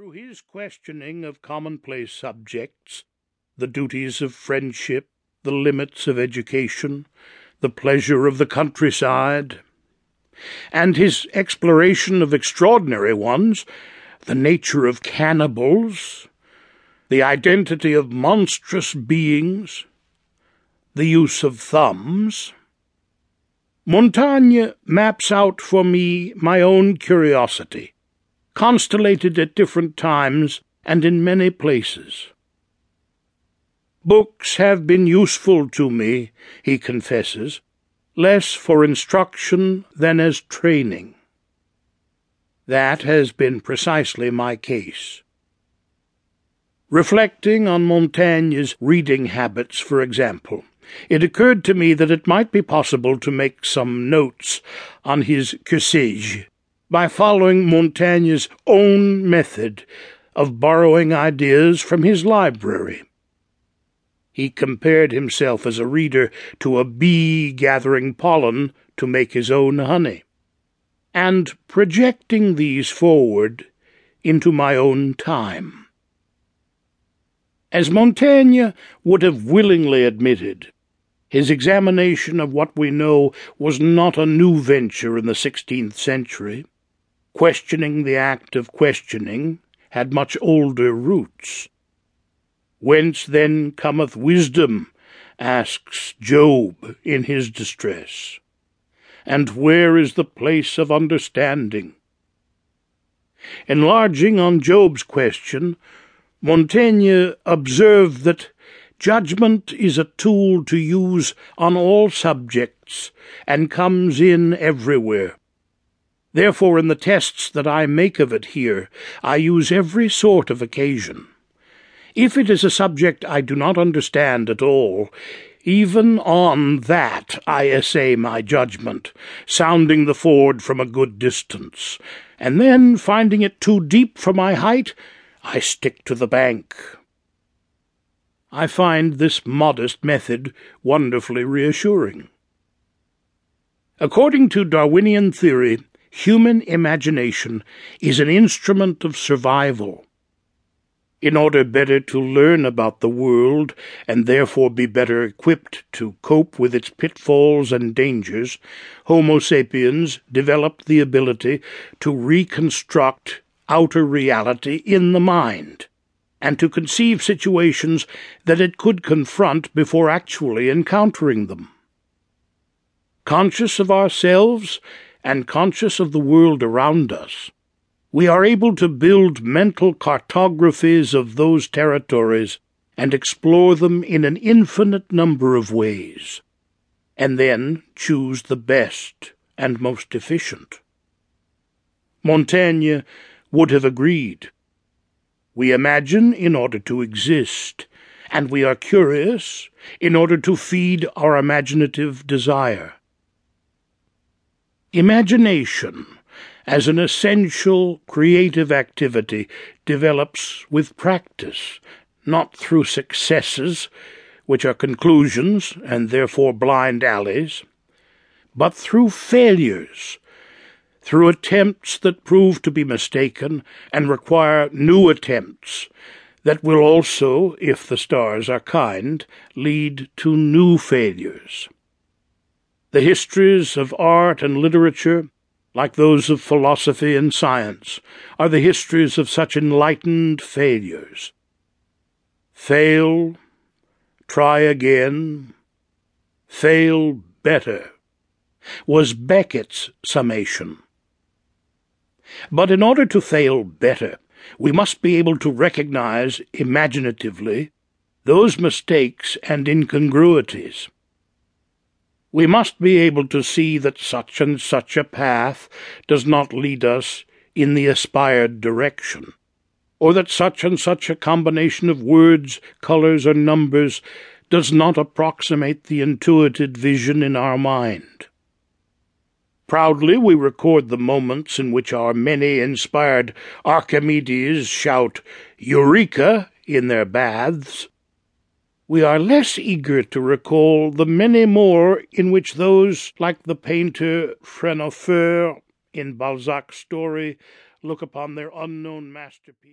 Through his questioning of commonplace subjects, the duties of friendship, the limits of education, the pleasure of the countryside, and his exploration of extraordinary ones, the nature of cannibals, the identity of monstrous beings, the use of thumbs, Montaigne maps out for me my own curiosity, constellated at different times and in many places. Books have been useful to me, he confesses, less for instruction than as training. That has been precisely my case. Reflecting on Montaigne's reading habits, for example, it occurred to me that it might be possible to make some notes on his Que by following Montaigne's own method of borrowing ideas from his library. He compared himself as a reader to a bee gathering pollen to make his own honey, and projecting these forward into my own time. As Montaigne would have willingly admitted, his examination of what we know was not a new venture in the sixteenth century. Questioning the act of questioning had much older roots. Whence then cometh wisdom? asks Job in his distress. And where is the place of understanding? Enlarging on Job's question, Montaigne observed that judgment is a tool to use on all subjects and comes in everywhere. Therefore, in the tests that I make of it here, I use every sort of occasion. If it is a subject I do not understand at all, even on that I essay my judgment, sounding the ford from a good distance, and then, finding it too deep for my height, I stick to the bank. I find this modest method wonderfully reassuring. According to Darwinian theory, human imagination is an instrument of survival. In order better to learn about the world, and therefore be better equipped to cope with its pitfalls and dangers, Homo sapiens developed the ability to reconstruct outer reality in the mind, and to conceive situations that it could confront before actually encountering them. Conscious of ourselves and conscious of the world around us, we are able to build mental cartographies of those territories and explore them in an infinite number of ways, and then choose the best and most efficient. Montaigne would have agreed. We imagine in order to exist, and we are curious in order to feed our imaginative desire. Imagination, as an essential creative activity, develops with practice, not through successes, which are conclusions and therefore blind alleys, but through failures, through attempts that prove to be mistaken and require new attempts that will also, if the stars are kind, lead to new failures. The histories of art and literature, like those of philosophy and science, are the histories of such enlightened failures. Fail, try again, fail better, was Beckett's summation. But in order to fail better, we must be able to recognize imaginatively those mistakes and incongruities. We must be able to see that such and such a path does not lead us in the aspired direction, or that such and such a combination of words, colors, or numbers does not approximate the intuited vision in our mind. Proudly we record the moments in which our many inspired Archimedes shout Eureka in their baths. We are less eager to recall the many more in which those like the painter Frenhofer in Balzac's story look upon their unknown masterpiece.